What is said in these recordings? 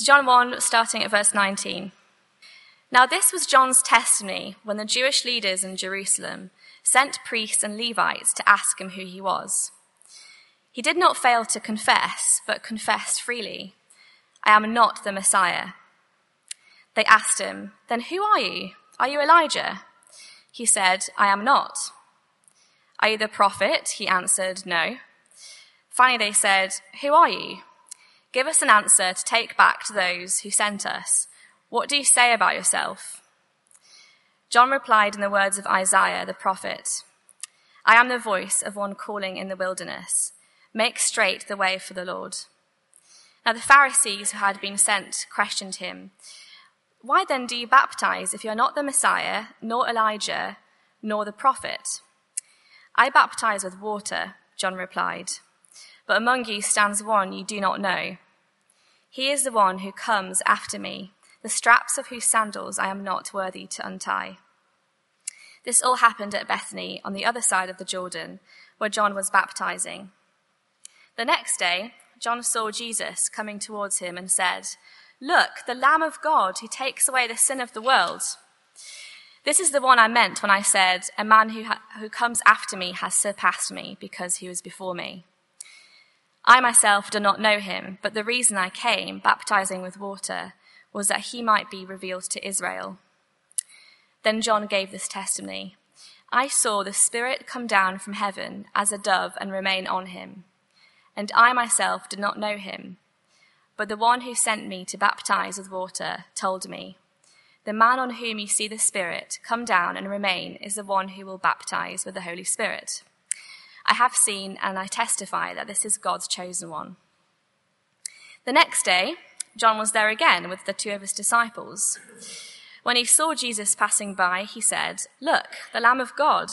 So, John 1, starting at verse 19. Now, this was John's testimony when the Jewish leaders in Jerusalem sent priests and Levites to ask him who he was. He did not fail to confess, but confessed freely I am not the Messiah. They asked him, Then who are you? Are you Elijah? He said, I am not. Are you the prophet? He answered, No. Finally, they said, Who are you? Give us an answer to take back to those who sent us. What do you say about yourself? John replied in the words of Isaiah the prophet I am the voice of one calling in the wilderness. Make straight the way for the Lord. Now the Pharisees who had been sent questioned him. Why then do you baptize if you're not the Messiah, nor Elijah, nor the prophet? I baptize with water, John replied. But among you stands one you do not know. He is the one who comes after me, the straps of whose sandals I am not worthy to untie. This all happened at Bethany on the other side of the Jordan, where John was baptizing. The next day, John saw Jesus coming towards him and said, Look, the Lamb of God who takes away the sin of the world. This is the one I meant when I said, A man who, ha- who comes after me has surpassed me because he was before me. I myself do not know him, but the reason I came, baptizing with water, was that he might be revealed to Israel. Then John gave this testimony I saw the Spirit come down from heaven as a dove and remain on him and I myself did not know him. But the one who sent me to baptize with water told me, The man on whom you see the Spirit come down and remain is the one who will baptize with the Holy Spirit. I have seen and I testify that this is God's chosen one. The next day, John was there again with the two of his disciples. When he saw Jesus passing by, he said, Look, the Lamb of God.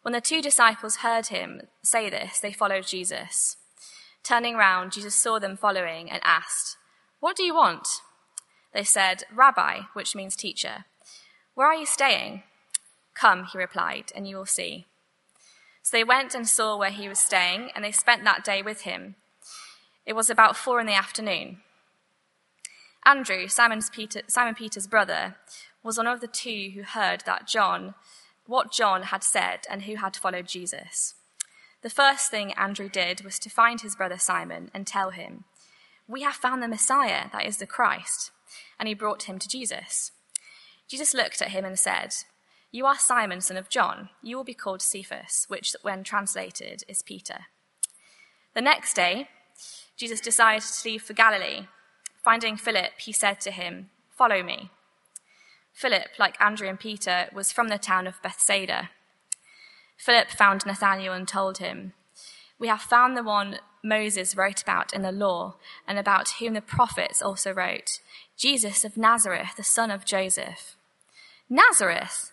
When the two disciples heard him say this, they followed Jesus. Turning round, Jesus saw them following and asked, What do you want? They said, Rabbi, which means teacher. Where are you staying? Come, he replied, and you will see. So they went and saw where he was staying, and they spent that day with him. It was about four in the afternoon. Andrew, Peter, Simon Peter's brother, was one of the two who heard that John what John had said and who had followed Jesus. The first thing Andrew did was to find his brother Simon and tell him, We have found the Messiah, that is the Christ. And he brought him to Jesus. Jesus looked at him and said, You are Simon, son of John. You will be called Cephas, which, when translated, is Peter. The next day, Jesus decided to leave for Galilee. Finding Philip, he said to him, Follow me. Philip, like Andrew and Peter, was from the town of Bethsaida. Philip found Nathanael and told him, We have found the one Moses wrote about in the law, and about whom the prophets also wrote, Jesus of Nazareth, the son of Joseph. Nazareth?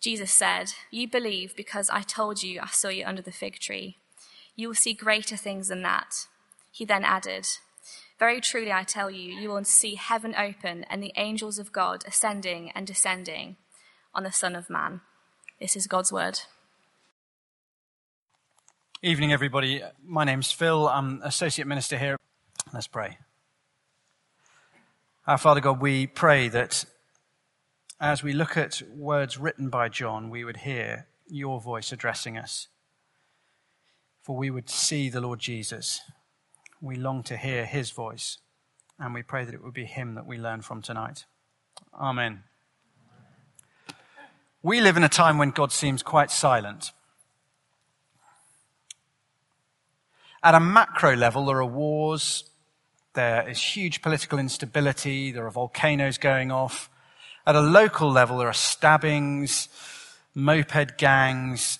Jesus said, You believe because I told you I saw you under the fig tree. You will see greater things than that. He then added, Very truly I tell you, you will see heaven open and the angels of God ascending and descending on the Son of Man. This is God's word. Evening, everybody. My name's Phil. I'm Associate Minister here. Let's pray. Our Father God, we pray that as we look at words written by John, we would hear your voice addressing us. For we would see the Lord Jesus. We long to hear his voice, and we pray that it would be him that we learn from tonight. Amen. We live in a time when God seems quite silent. At a macro level, there are wars, there is huge political instability, there are volcanoes going off. At a local level, there are stabbings, moped gangs,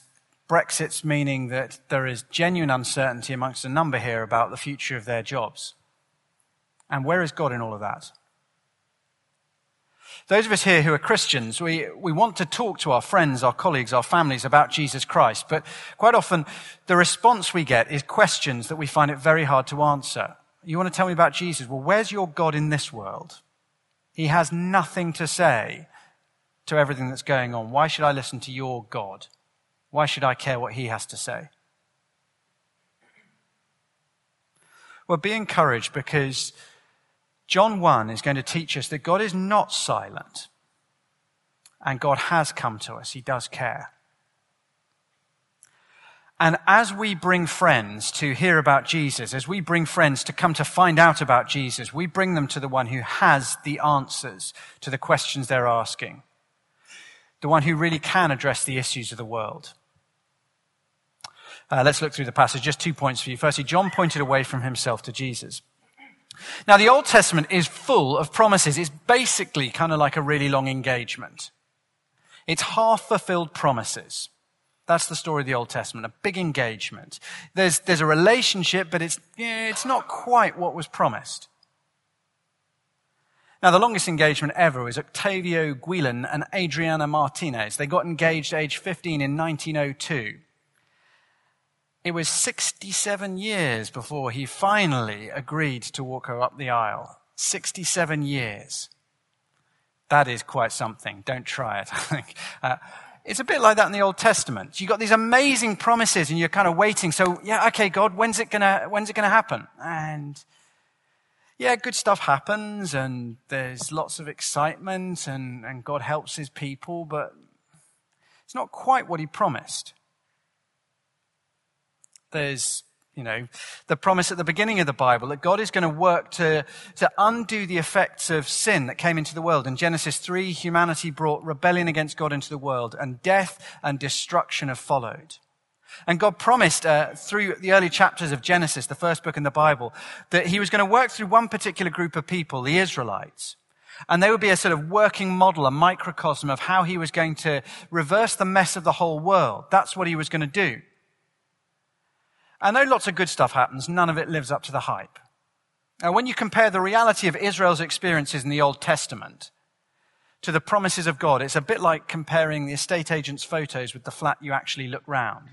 Brexit's meaning that there is genuine uncertainty amongst a number here about the future of their jobs. And where is God in all of that? Those of us here who are Christians, we, we want to talk to our friends, our colleagues, our families about Jesus Christ, but quite often the response we get is questions that we find it very hard to answer. You want to tell me about Jesus? Well, where's your God in this world? He has nothing to say to everything that's going on. Why should I listen to your God? Why should I care what he has to say? Well, be encouraged because John 1 is going to teach us that God is not silent and God has come to us. He does care. And as we bring friends to hear about Jesus, as we bring friends to come to find out about Jesus, we bring them to the one who has the answers to the questions they're asking, the one who really can address the issues of the world. Uh, let's look through the passage. Just two points for you. Firstly, John pointed away from himself to Jesus. Now, the Old Testament is full of promises. It's basically kind of like a really long engagement. It's half fulfilled promises. That's the story of the Old Testament, a big engagement. There's, there's a relationship, but it's, it's not quite what was promised. Now, the longest engagement ever was Octavio Guillen and Adriana Martinez. They got engaged age 15 in 1902. It was 67 years before he finally agreed to walk her up the aisle. 67 years. That is quite something. Don't try it, I think. Uh, it's a bit like that in the Old Testament. You've got these amazing promises and you're kind of waiting. So, yeah, okay, God, when's it gonna, when's it gonna happen? And, yeah, good stuff happens and there's lots of excitement and, and God helps his people, but it's not quite what he promised. There's, you know, the promise at the beginning of the Bible that God is going to work to, to undo the effects of sin that came into the world. In Genesis 3, humanity brought rebellion against God into the world, and death and destruction have followed. And God promised uh, through the early chapters of Genesis, the first book in the Bible, that He was going to work through one particular group of people, the Israelites. And they would be a sort of working model, a microcosm of how He was going to reverse the mess of the whole world. That's what He was going to do. And though lots of good stuff happens, none of it lives up to the hype. Now, when you compare the reality of Israel's experiences in the Old Testament to the promises of God, it's a bit like comparing the estate agent's photos with the flat you actually look round.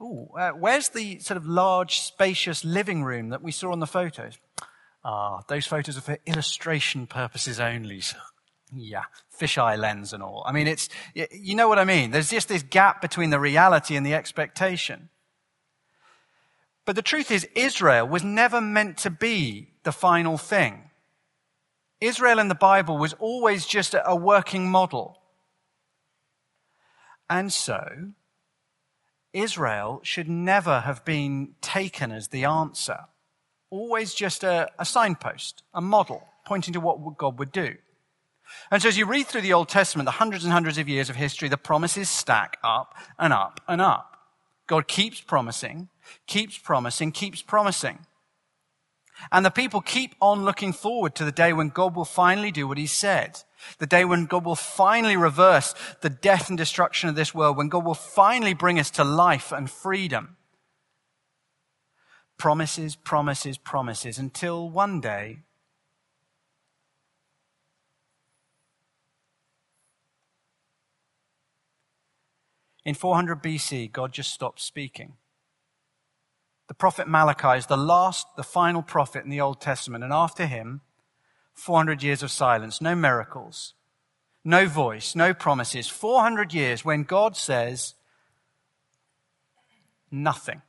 Ooh, uh, where's the sort of large, spacious living room that we saw on the photos? Ah, those photos are for illustration purposes only. So, yeah, fisheye lens and all. I mean, it's, you know what I mean? There's just this gap between the reality and the expectation. But the truth is, Israel was never meant to be the final thing. Israel in the Bible was always just a working model. And so, Israel should never have been taken as the answer. Always just a, a, signpost, a model, pointing to what God would do. And so as you read through the Old Testament, the hundreds and hundreds of years of history, the promises stack up and up and up. God keeps promising, keeps promising, keeps promising. And the people keep on looking forward to the day when God will finally do what he said. The day when God will finally reverse the death and destruction of this world, when God will finally bring us to life and freedom. Promises, promises, promises, until one day In 400 BC, God just stopped speaking. The prophet Malachi is the last, the final prophet in the Old Testament, and after him, 400 years of silence, no miracles, no voice, no promises. 400 years when God says nothing.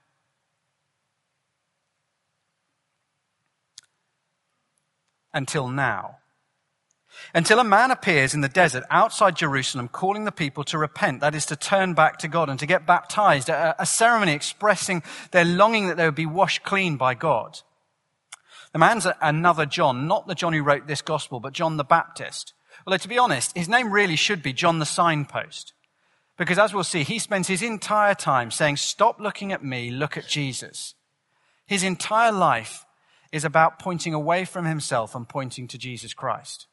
Until now. Until a man appears in the desert outside Jerusalem calling the people to repent, that is to turn back to God and to get baptized, a, a ceremony expressing their longing that they would be washed clean by God. The man's another John, not the John who wrote this gospel, but John the Baptist. Although to be honest, his name really should be John the Signpost. Because as we'll see, he spends his entire time saying, stop looking at me, look at Jesus. His entire life is about pointing away from himself and pointing to Jesus Christ.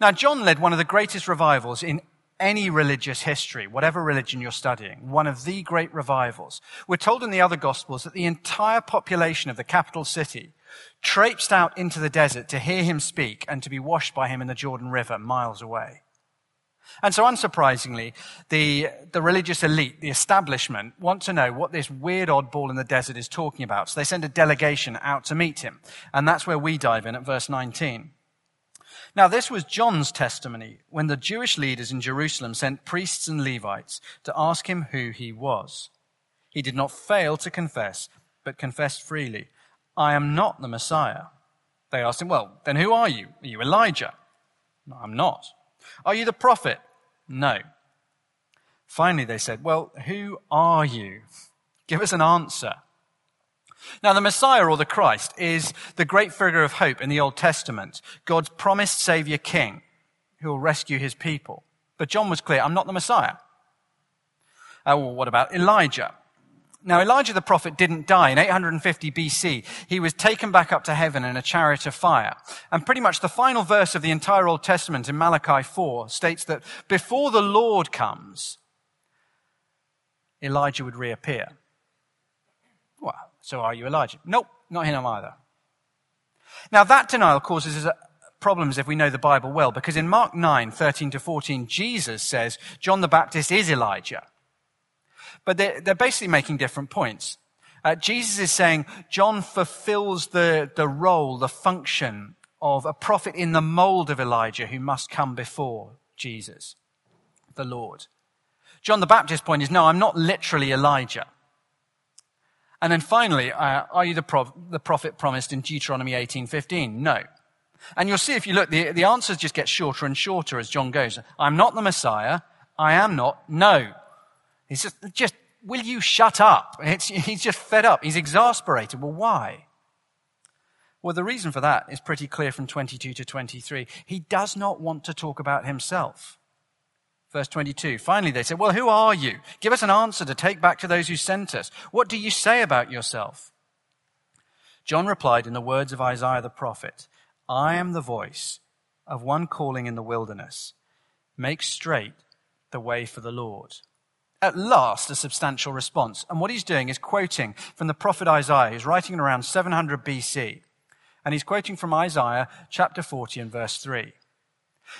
Now, John led one of the greatest revivals in any religious history, whatever religion you're studying, one of the great revivals. We're told in the other gospels that the entire population of the capital city traipsed out into the desert to hear him speak and to be washed by him in the Jordan River miles away. And so, unsurprisingly, the, the religious elite, the establishment, want to know what this weird oddball in the desert is talking about. So they send a delegation out to meet him. And that's where we dive in at verse 19. Now, this was John's testimony when the Jewish leaders in Jerusalem sent priests and Levites to ask him who he was. He did not fail to confess, but confessed freely, I am not the Messiah. They asked him, Well, then who are you? Are you Elijah? No, I'm not. Are you the prophet? No. Finally, they said, Well, who are you? Give us an answer. Now, the Messiah or the Christ is the great figure of hope in the Old Testament, God's promised Savior King who will rescue his people. But John was clear, I'm not the Messiah. Uh, well, what about Elijah? Now, Elijah the prophet didn't die. In 850 BC, he was taken back up to heaven in a chariot of fire. And pretty much the final verse of the entire Old Testament in Malachi 4 states that before the Lord comes, Elijah would reappear. So are you Elijah? Nope, not him either. Now, that denial causes us problems if we know the Bible well, because in Mark 9, 13 to 14, Jesus says John the Baptist is Elijah. But they're, they're basically making different points. Uh, Jesus is saying John fulfills the, the role, the function of a prophet in the mold of Elijah who must come before Jesus, the Lord. John the Baptist's point is no, I'm not literally Elijah. And then finally, uh, are you the, the prophet promised in Deuteronomy 18:15? No. And you'll see if you look, the, the answers just get shorter and shorter as John goes. I'm not the Messiah. I am not. No. He's just, just will you shut up? It's, he's just fed up. He's exasperated. Well, why? Well, the reason for that is pretty clear from 22 to 23. He does not want to talk about himself. Verse 22. Finally, they said, Well, who are you? Give us an answer to take back to those who sent us. What do you say about yourself? John replied in the words of Isaiah the prophet I am the voice of one calling in the wilderness. Make straight the way for the Lord at last a substantial response. And what he's doing is quoting from the prophet Isaiah. He's writing around 700 BC. And he's quoting from Isaiah chapter 40 and verse 3.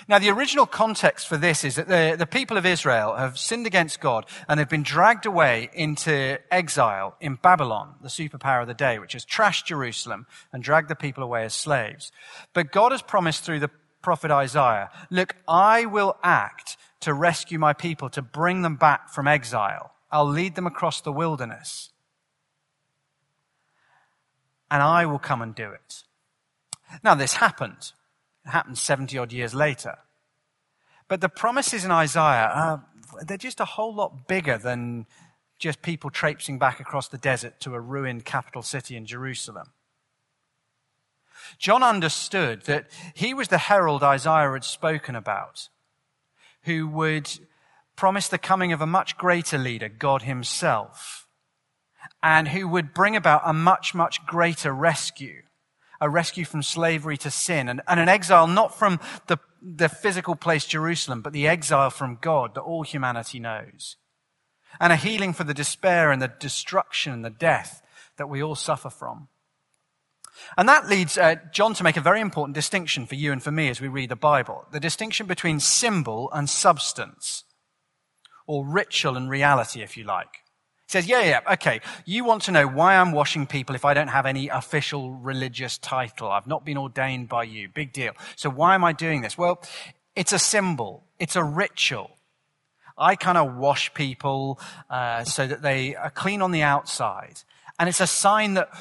Now, the original context for this is that the, the people of Israel have sinned against God and have been dragged away into exile in Babylon, the superpower of the day, which has trashed Jerusalem and dragged the people away as slaves. But God has promised through the prophet Isaiah, look, I will act to rescue my people, to bring them back from exile. I'll lead them across the wilderness. And I will come and do it. Now, this happened. It happened 70 odd years later. But the promises in Isaiah, are, they're just a whole lot bigger than just people traipsing back across the desert to a ruined capital city in Jerusalem. John understood that he was the herald Isaiah had spoken about who would promise the coming of a much greater leader, God Himself, and who would bring about a much, much greater rescue. A rescue from slavery to sin and, and an exile not from the, the physical place Jerusalem, but the exile from God that all humanity knows. And a healing for the despair and the destruction and the death that we all suffer from. And that leads uh, John to make a very important distinction for you and for me as we read the Bible the distinction between symbol and substance, or ritual and reality, if you like. He says, yeah, yeah, okay, you want to know why I'm washing people if I don't have any official religious title. I've not been ordained by you. Big deal. So why am I doing this? Well, it's a symbol, it's a ritual. I kind of wash people uh, so that they are clean on the outside. And it's a sign that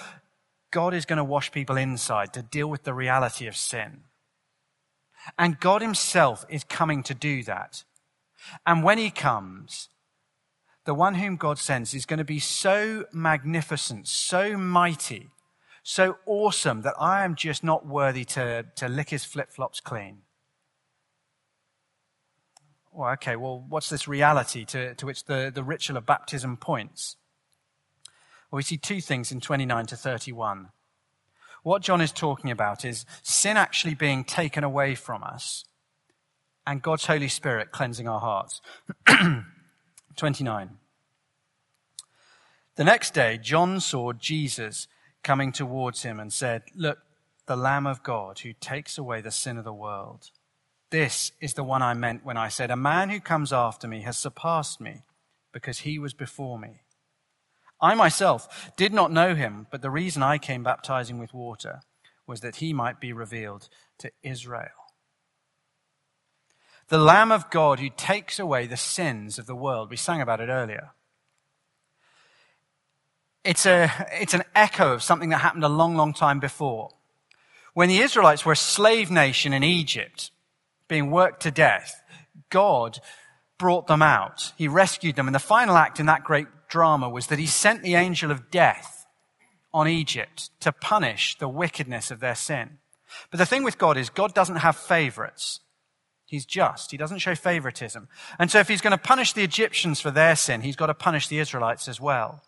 God is going to wash people inside to deal with the reality of sin. And God Himself is coming to do that. And when He comes, the one whom God sends is going to be so magnificent, so mighty, so awesome that I am just not worthy to, to lick His flip flops clean. Well, okay, well, what's this reality to, to which the, the ritual of baptism points? Well, we see two things in 29 to 31. What John is talking about is sin actually being taken away from us and God's Holy Spirit cleansing our hearts. 29. The next day, John saw Jesus coming towards him and said, Look, the Lamb of God who takes away the sin of the world. This is the one I meant when I said, A man who comes after me has surpassed me because he was before me. I myself did not know him, but the reason I came baptizing with water was that he might be revealed to Israel. The Lamb of God who takes away the sins of the world. We sang about it earlier. It's, a, it's an echo of something that happened a long, long time before. When the Israelites were a slave nation in Egypt, being worked to death, God brought them out. He rescued them. And the final act in that great drama was that he sent the angel of death on Egypt to punish the wickedness of their sin. But the thing with God is God doesn't have favorites. He's just. He doesn't show favoritism. And so if he's going to punish the Egyptians for their sin, he's got to punish the Israelites as well.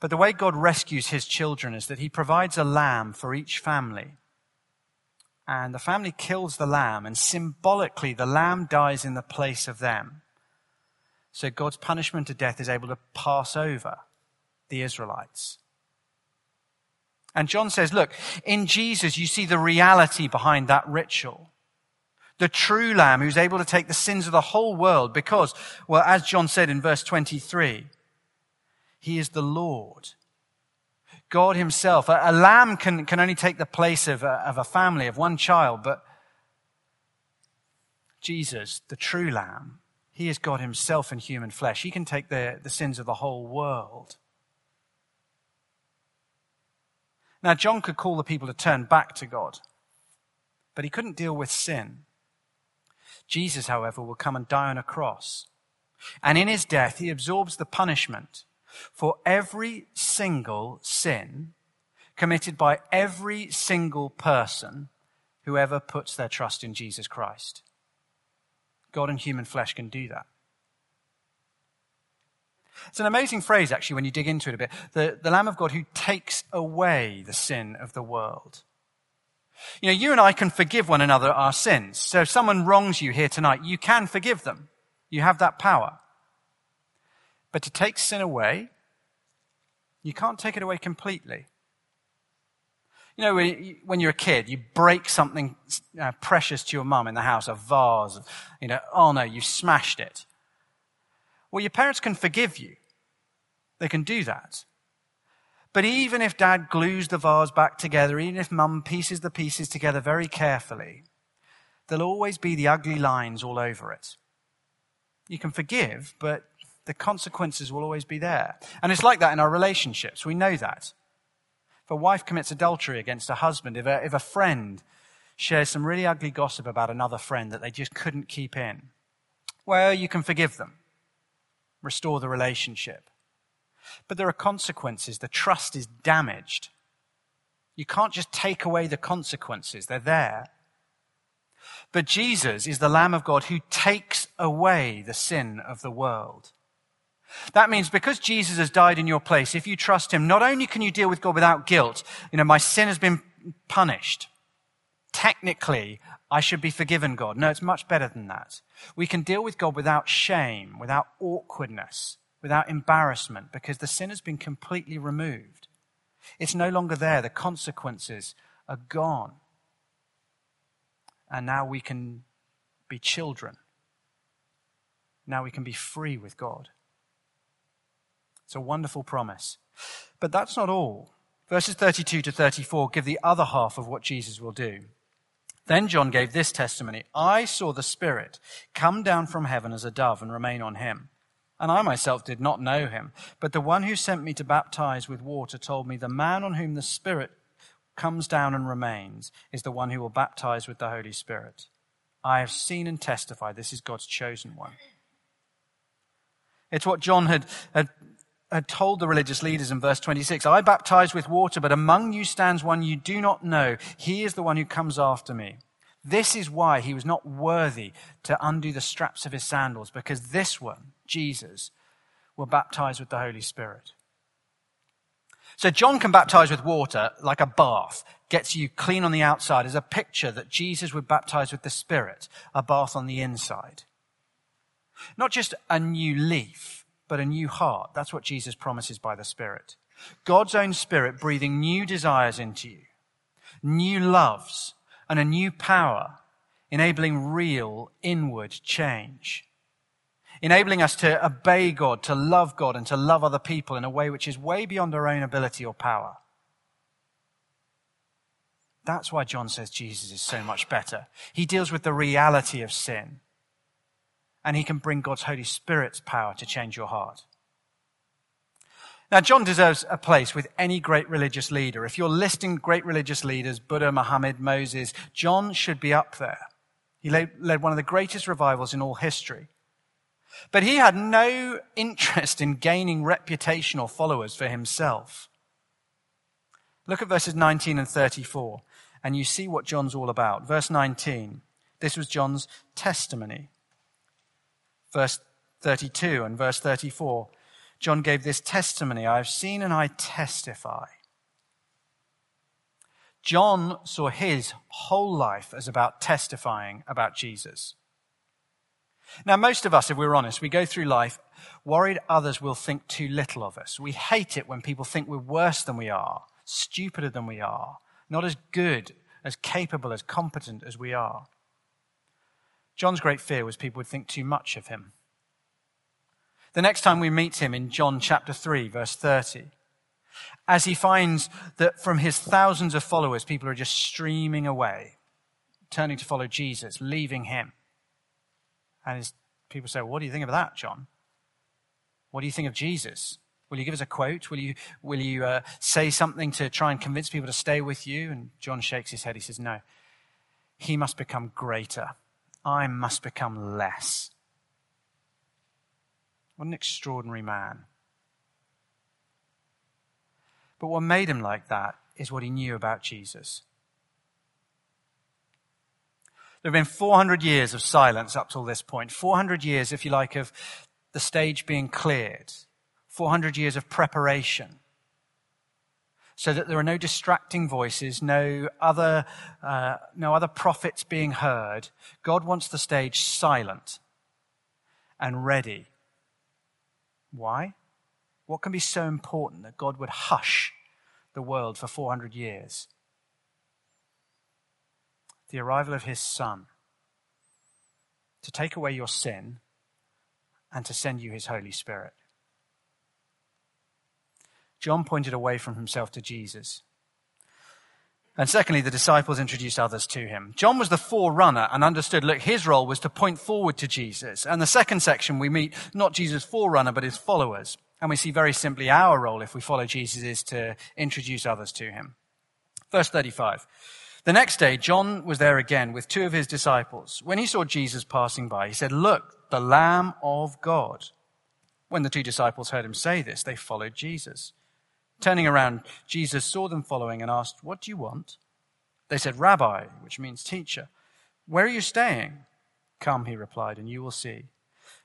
But the way God rescues his children is that he provides a lamb for each family. And the family kills the lamb, and symbolically, the lamb dies in the place of them. So God's punishment to death is able to pass over the Israelites. And John says, look, in Jesus, you see the reality behind that ritual. The true lamb who's able to take the sins of the whole world because, well, as John said in verse 23, he is the Lord. God himself. A, a lamb can, can only take the place of a, of a family, of one child, but Jesus, the true lamb, he is God himself in human flesh. He can take the, the sins of the whole world. Now, John could call the people to turn back to God, but he couldn't deal with sin. Jesus, however, will come and die on a cross. And in his death, he absorbs the punishment for every single sin committed by every single person who ever puts their trust in Jesus Christ. God in human flesh can do that. It's an amazing phrase, actually, when you dig into it a bit. The, the Lamb of God who takes away the sin of the world. You know, you and I can forgive one another our sins. So if someone wrongs you here tonight, you can forgive them. You have that power. But to take sin away, you can't take it away completely. You know, when you're a kid, you break something uh, precious to your mum in the house, a vase, you know, oh no, you smashed it. Well, your parents can forgive you. They can do that. But even if dad glues the vase back together, even if mum pieces the pieces together very carefully, there'll always be the ugly lines all over it. You can forgive, but the consequences will always be there. And it's like that in our relationships. We know that. If a wife commits adultery against a husband, if a, if a friend shares some really ugly gossip about another friend that they just couldn't keep in, well, you can forgive them, restore the relationship. But there are consequences. The trust is damaged. You can't just take away the consequences, they're there. But Jesus is the Lamb of God who takes away the sin of the world. That means because Jesus has died in your place, if you trust him, not only can you deal with God without guilt, you know, my sin has been punished. Technically, I should be forgiven, God. No, it's much better than that. We can deal with God without shame, without awkwardness, without embarrassment, because the sin has been completely removed. It's no longer there. The consequences are gone. And now we can be children. Now we can be free with God. It's a wonderful promise. But that's not all. Verses 32 to 34 give the other half of what Jesus will do. Then John gave this testimony I saw the Spirit come down from heaven as a dove and remain on him. And I myself did not know him, but the one who sent me to baptize with water told me, The man on whom the Spirit comes down and remains is the one who will baptize with the Holy Spirit. I have seen and testified this is God's chosen one. It's what John had, had had told the religious leaders in verse 26, I baptize with water, but among you stands one you do not know. He is the one who comes after me. This is why he was not worthy to undo the straps of his sandals, because this one, Jesus, will baptized with the Holy Spirit. So John can baptize with water like a bath, gets you clean on the outside, is a picture that Jesus would baptize with the Spirit, a bath on the inside. Not just a new leaf, but a new heart. That's what Jesus promises by the Spirit. God's own spirit breathing new desires into you, new loves, and a new power, enabling real inward change. Enabling us to obey God, to love God, and to love other people in a way which is way beyond our own ability or power. That's why John says Jesus is so much better. He deals with the reality of sin, and he can bring God's Holy Spirit's power to change your heart. Now, John deserves a place with any great religious leader. If you're listing great religious leaders, Buddha, Muhammad, Moses, John should be up there. He led one of the greatest revivals in all history. But he had no interest in gaining reputation or followers for himself. Look at verses 19 and 34, and you see what John's all about. Verse 19, this was John's testimony. Verse 32 and verse 34, John gave this testimony I have seen and I testify. John saw his whole life as about testifying about Jesus. Now, most of us, if we're honest, we go through life worried others will think too little of us. We hate it when people think we're worse than we are, stupider than we are, not as good, as capable, as competent as we are. John's great fear was people would think too much of him. The next time we meet him in John chapter 3, verse 30, as he finds that from his thousands of followers, people are just streaming away, turning to follow Jesus, leaving him. And people say, well, What do you think of that, John? What do you think of Jesus? Will you give us a quote? Will you, will you uh, say something to try and convince people to stay with you? And John shakes his head. He says, No. He must become greater. I must become less. What an extraordinary man. But what made him like that is what he knew about Jesus. There have been 400 years of silence up till this point. 400 years, if you like, of the stage being cleared. 400 years of preparation. So that there are no distracting voices, no other, uh, no other prophets being heard. God wants the stage silent and ready why? What can be so important that God would hush the world for 400 years? The arrival of his Son to take away your sin and to send you his Holy Spirit. John pointed away from himself to Jesus. And secondly, the disciples introduced others to him. John was the forerunner and understood, look, his role was to point forward to Jesus. And the second section, we meet not Jesus' forerunner, but his followers. And we see very simply our role, if we follow Jesus, is to introduce others to him. Verse 35. The next day, John was there again with two of his disciples. When he saw Jesus passing by, he said, Look, the Lamb of God. When the two disciples heard him say this, they followed Jesus. Turning around, Jesus saw them following and asked, What do you want? They said, Rabbi, which means teacher, where are you staying? Come, he replied, and you will see.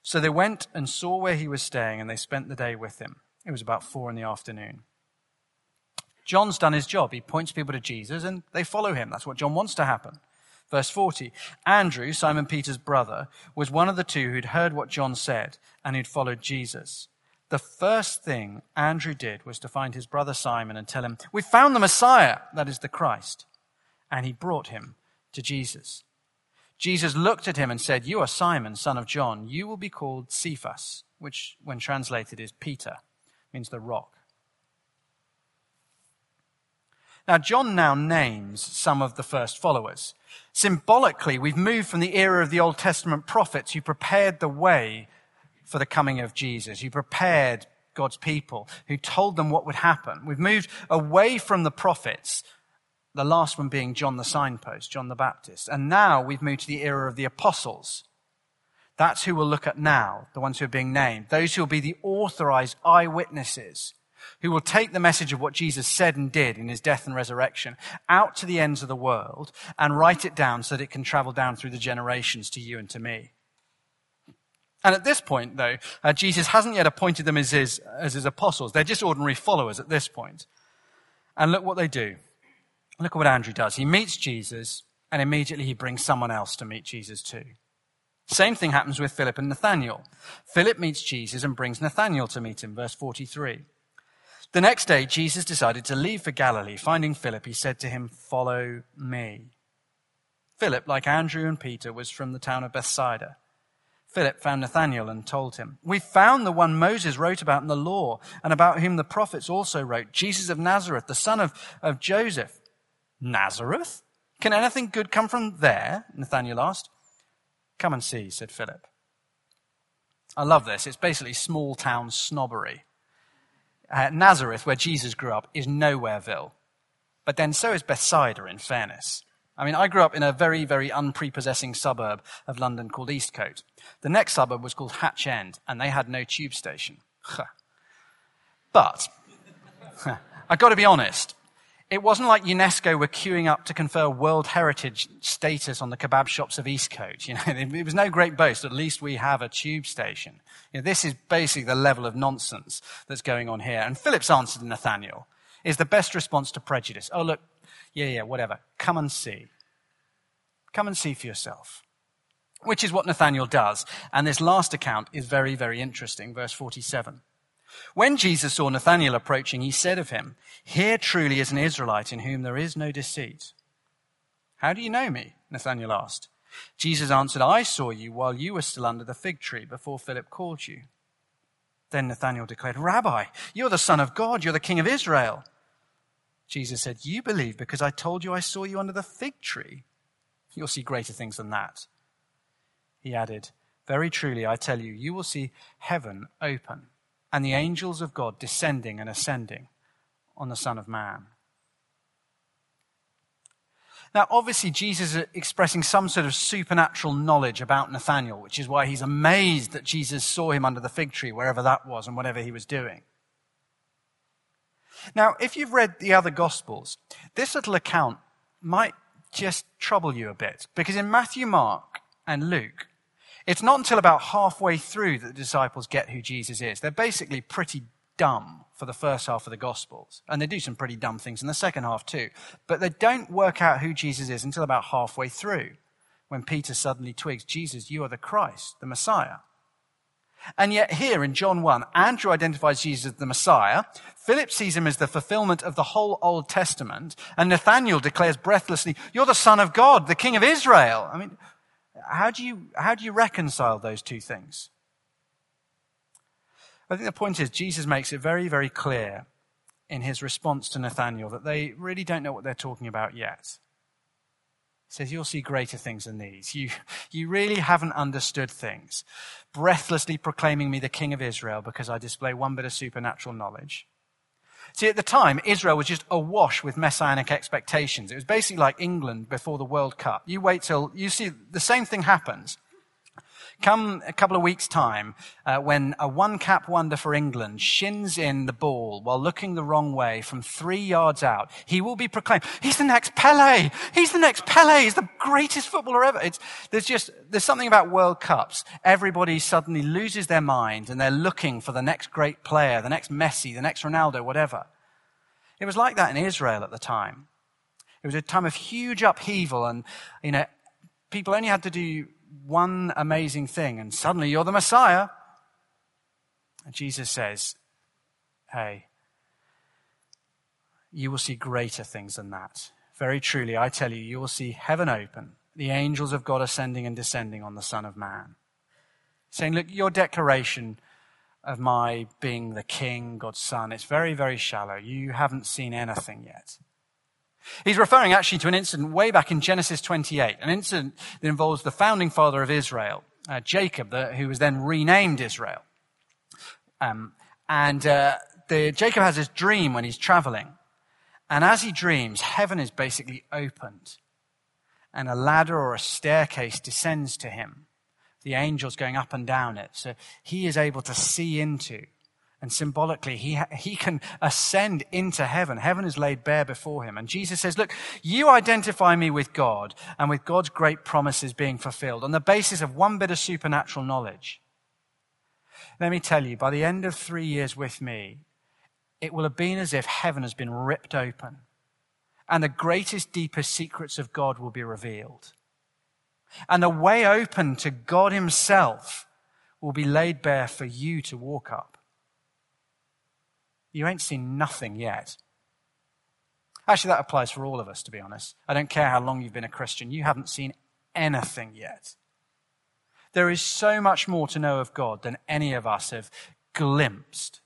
So they went and saw where he was staying, and they spent the day with him. It was about four in the afternoon. John's done his job. He points people to Jesus, and they follow him. That's what John wants to happen. Verse 40 Andrew, Simon Peter's brother, was one of the two who'd heard what John said and who'd followed Jesus. The first thing Andrew did was to find his brother Simon and tell him, We found the Messiah, that is the Christ. And he brought him to Jesus. Jesus looked at him and said, You are Simon, son of John. You will be called Cephas, which, when translated, is Peter, means the rock. Now, John now names some of the first followers. Symbolically, we've moved from the era of the Old Testament prophets who prepared the way for the coming of Jesus, who prepared God's people, who told them what would happen. We've moved away from the prophets, the last one being John the signpost, John the Baptist. And now we've moved to the era of the apostles. That's who we'll look at now, the ones who are being named. Those who will be the authorized eyewitnesses who will take the message of what Jesus said and did in his death and resurrection out to the ends of the world and write it down so that it can travel down through the generations to you and to me. And at this point, though, uh, Jesus hasn't yet appointed them as his, as his apostles. They're just ordinary followers at this point. And look what they do. Look at what Andrew does. He meets Jesus, and immediately he brings someone else to meet Jesus too. Same thing happens with Philip and Nathanael. Philip meets Jesus and brings Nathanael to meet him, verse 43. The next day, Jesus decided to leave for Galilee. Finding Philip, he said to him, Follow me. Philip, like Andrew and Peter, was from the town of Bethsaida. Philip found Nathanael and told him, We found the one Moses wrote about in the law and about whom the prophets also wrote, Jesus of Nazareth, the son of, of Joseph. Nazareth? Can anything good come from there? Nathanael asked. Come and see, said Philip. I love this. It's basically small town snobbery. Uh, Nazareth, where Jesus grew up, is nowhereville. But then so is Bethsaida, in fairness. I mean, I grew up in a very, very unprepossessing suburb of London called Eastcote. The next suburb was called Hatch End, and they had no tube station. but, I've got to be honest, it wasn't like UNESCO were queuing up to confer World Heritage status on the kebab shops of Eastcote. You know, it was no great boast. At least we have a tube station. You know, this is basically the level of nonsense that's going on here. And Philip's answer to Nathanael is the best response to prejudice. Oh, look, yeah, yeah, whatever. Come and see. Come and see for yourself. Which is what Nathanael does. And this last account is very, very interesting. Verse 47. When Jesus saw Nathanael approaching, he said of him, Here truly is an Israelite in whom there is no deceit. How do you know me? Nathanael asked. Jesus answered, I saw you while you were still under the fig tree before Philip called you. Then Nathanael declared, Rabbi, you're the Son of God, you're the King of Israel. Jesus said, You believe because I told you I saw you under the fig tree. You'll see greater things than that. He added, Very truly, I tell you, you will see heaven open and the angels of God descending and ascending on the Son of Man. Now, obviously, Jesus is expressing some sort of supernatural knowledge about Nathanael, which is why he's amazed that Jesus saw him under the fig tree, wherever that was, and whatever he was doing. Now, if you've read the other Gospels, this little account might just trouble you a bit, because in Matthew, Mark, and Luke, it's not until about halfway through that the disciples get who Jesus is. They're basically pretty dumb for the first half of the Gospels, and they do some pretty dumb things in the second half too. But they don't work out who Jesus is until about halfway through, when Peter suddenly twigs, Jesus, you are the Christ, the Messiah. And yet, here in John 1, Andrew identifies Jesus as the Messiah. Philip sees him as the fulfillment of the whole Old Testament. And Nathanael declares breathlessly, You're the Son of God, the King of Israel. I mean, how do you, how do you reconcile those two things? I think the point is, Jesus makes it very, very clear in his response to Nathanael that they really don't know what they're talking about yet. He says, You'll see greater things than these. You, you really haven't understood things. Breathlessly proclaiming me the King of Israel because I display one bit of supernatural knowledge. See, at the time, Israel was just awash with messianic expectations. It was basically like England before the World Cup. You wait till you see the same thing happens. Come a couple of weeks' time, uh, when a one cap wonder for England shins in the ball while looking the wrong way from three yards out, he will be proclaimed, he's the next Pele! He's the next Pele! He's the greatest footballer ever! It's, there's just, there's something about World Cups. Everybody suddenly loses their mind and they're looking for the next great player, the next Messi, the next Ronaldo, whatever. It was like that in Israel at the time. It was a time of huge upheaval and, you know, people only had to do one amazing thing, and suddenly you're the Messiah. And Jesus says, Hey, you will see greater things than that. Very truly, I tell you, you will see heaven open, the angels of God ascending and descending on the Son of Man. Saying, Look, your declaration of my being the King, God's Son, it's very, very shallow. You haven't seen anything yet. He's referring actually to an incident way back in Genesis 28, an incident that involves the founding father of Israel, uh, Jacob, the, who was then renamed Israel. Um, and uh, the, Jacob has this dream when he's traveling. And as he dreams, heaven is basically opened. And a ladder or a staircase descends to him. The angels going up and down it. So he is able to see into and symbolically, he, he can ascend into heaven. Heaven is laid bare before him. And Jesus says, look, you identify me with God and with God's great promises being fulfilled on the basis of one bit of supernatural knowledge. Let me tell you, by the end of three years with me, it will have been as if heaven has been ripped open and the greatest, deepest secrets of God will be revealed. And the way open to God himself will be laid bare for you to walk up. You ain't seen nothing yet. Actually, that applies for all of us, to be honest. I don't care how long you've been a Christian, you haven't seen anything yet. There is so much more to know of God than any of us have glimpsed.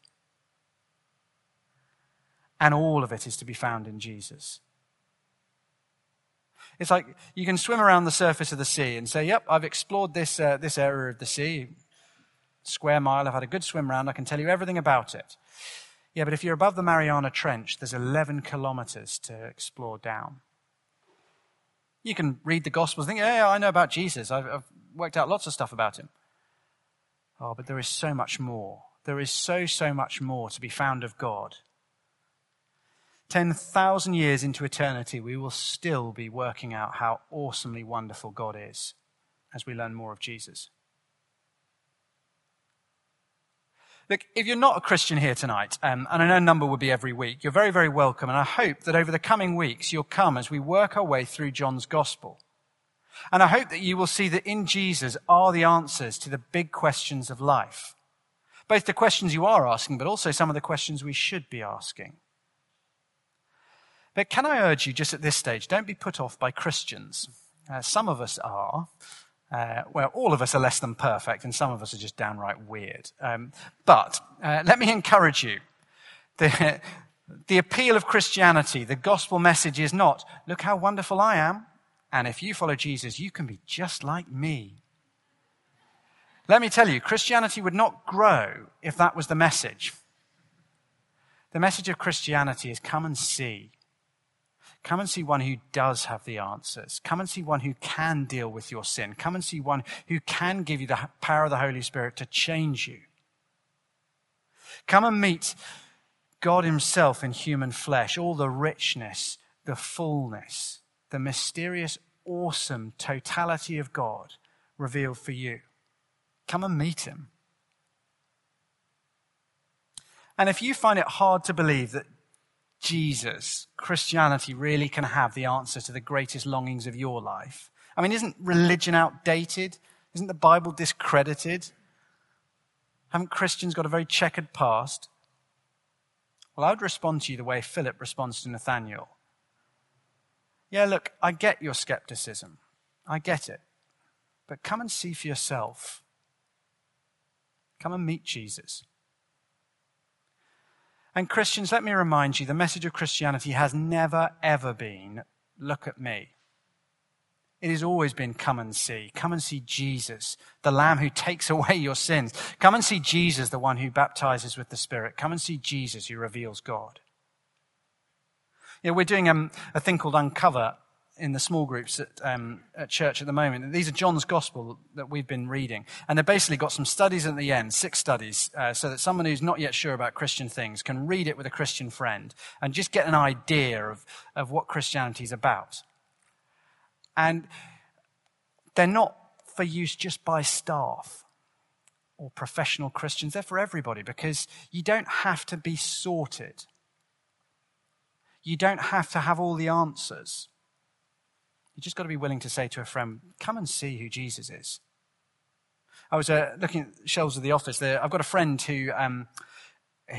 And all of it is to be found in Jesus. It's like you can swim around the surface of the sea and say, Yep, I've explored this, uh, this area of the sea, square mile, I've had a good swim round, I can tell you everything about it. Yeah, but if you're above the Mariana Trench, there's 11 kilometers to explore down. You can read the Gospels and think, yeah, yeah I know about Jesus. I've, I've worked out lots of stuff about him. Oh, but there is so much more. There is so, so much more to be found of God. 10,000 years into eternity, we will still be working out how awesomely wonderful God is as we learn more of Jesus. Look, if you're not a Christian here tonight, um, and I know a number would be every week, you're very, very welcome. And I hope that over the coming weeks you'll come as we work our way through John's gospel. And I hope that you will see that in Jesus are the answers to the big questions of life. Both the questions you are asking, but also some of the questions we should be asking. But can I urge you just at this stage, don't be put off by Christians. Uh, some of us are, uh, well, all of us are less than perfect, and some of us are just downright weird. Um, but uh, let me encourage you. The, the appeal of Christianity, the gospel message is not, look how wonderful I am, and if you follow Jesus, you can be just like me. Let me tell you, Christianity would not grow if that was the message. The message of Christianity is come and see. Come and see one who does have the answers. Come and see one who can deal with your sin. Come and see one who can give you the power of the Holy Spirit to change you. Come and meet God Himself in human flesh, all the richness, the fullness, the mysterious, awesome totality of God revealed for you. Come and meet Him. And if you find it hard to believe that Jesus, Christianity really can have the answer to the greatest longings of your life. I mean, isn't religion outdated? Isn't the Bible discredited? Haven't Christians got a very checkered past? Well, I would respond to you the way Philip responds to Nathanael. Yeah, look, I get your skepticism. I get it. But come and see for yourself. Come and meet Jesus. And Christians, let me remind you the message of Christianity has never, ever been look at me. It has always been come and see. Come and see Jesus, the Lamb who takes away your sins. Come and see Jesus, the one who baptizes with the Spirit. Come and see Jesus who reveals God. You know, we're doing um, a thing called Uncover in the small groups at, um, at church at the moment. These are John's Gospel that we've been reading. And they've basically got some studies at the end, six studies, uh, so that someone who's not yet sure about Christian things can read it with a Christian friend and just get an idea of, of what Christianity is about. And they're not for use just by staff or professional Christians. They're for everybody because you don't have to be sorted. You don't have to have all the answers. You just got to be willing to say to a friend, come and see who Jesus is. I was uh, looking at shelves of the office there. I've got a friend who, um,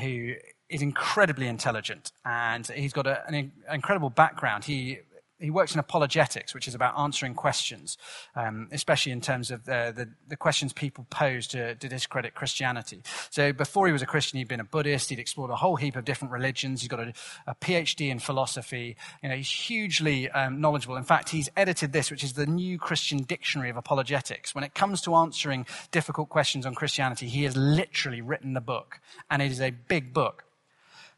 who is incredibly intelligent and he's got a, an incredible background. He he works in apologetics, which is about answering questions, um, especially in terms of the, the, the questions people pose to, to, discredit Christianity. So before he was a Christian, he'd been a Buddhist. He'd explored a whole heap of different religions. He's got a, a PhD in philosophy. You know, he's hugely um, knowledgeable. In fact, he's edited this, which is the New Christian Dictionary of Apologetics. When it comes to answering difficult questions on Christianity, he has literally written the book, and it is a big book.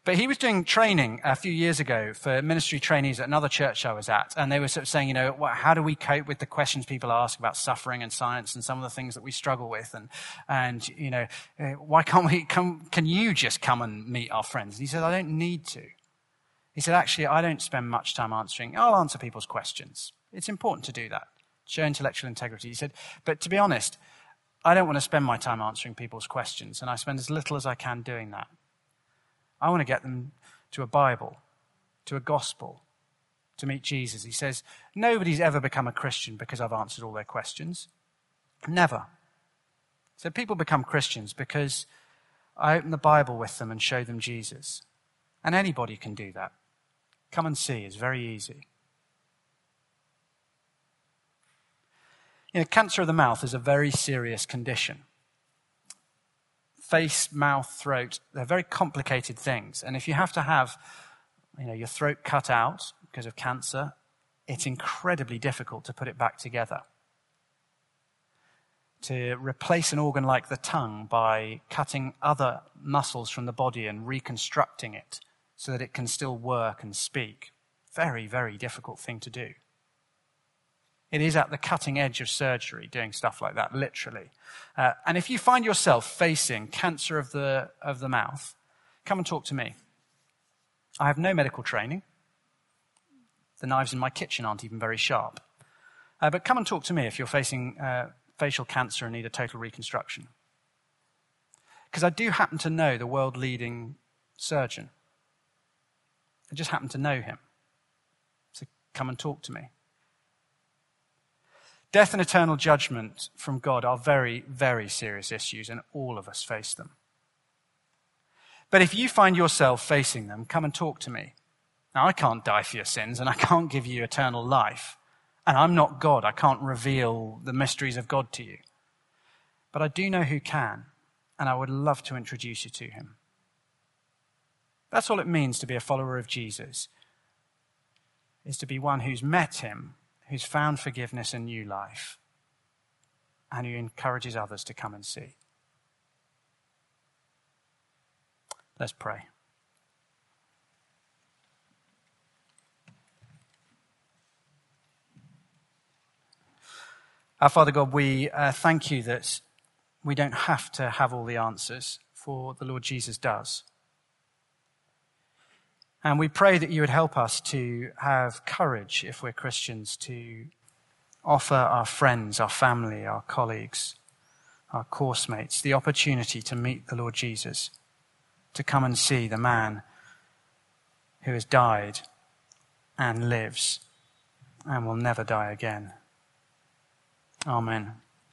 But he was doing training a few years ago for ministry trainees at another church I was at. And they were sort of saying, you know, how do we cope with the questions people ask about suffering and science and some of the things that we struggle with? And, and you know, eh, why can't we come, can you just come and meet our friends? And he said, I don't need to. He said, actually, I don't spend much time answering. I'll answer people's questions. It's important to do that. Show intellectual integrity. He said, but to be honest, I don't want to spend my time answering people's questions. And I spend as little as I can doing that. I want to get them to a Bible, to a gospel, to meet Jesus. He says, Nobody's ever become a Christian because I've answered all their questions. Never. So people become Christians because I open the Bible with them and show them Jesus. And anybody can do that. Come and see is very easy. You know, cancer of the mouth is a very serious condition. Face, mouth, throat, they're very complicated things. And if you have to have you know, your throat cut out because of cancer, it's incredibly difficult to put it back together. To replace an organ like the tongue by cutting other muscles from the body and reconstructing it so that it can still work and speak. Very, very difficult thing to do. It is at the cutting edge of surgery doing stuff like that, literally. Uh, and if you find yourself facing cancer of the, of the mouth, come and talk to me. I have no medical training. The knives in my kitchen aren't even very sharp. Uh, but come and talk to me if you're facing uh, facial cancer and need a total reconstruction. Because I do happen to know the world leading surgeon. I just happen to know him. So come and talk to me. Death and eternal judgment from God are very, very serious issues, and all of us face them. But if you find yourself facing them, come and talk to me. Now, I can't die for your sins, and I can't give you eternal life. And I'm not God. I can't reveal the mysteries of God to you. But I do know who can, and I would love to introduce you to him. That's all it means to be a follower of Jesus, is to be one who's met him, who's found forgiveness and new life, and who encourages others to come and see. Let's pray. Our Father God, we uh, thank you that we don't have to have all the answers, for the Lord Jesus does. And we pray that you would help us to have courage, if we're Christians, to offer our friends, our family, our colleagues, our course mates the opportunity to meet the Lord Jesus, to come and see the man who has died and lives and will never die again. Amen.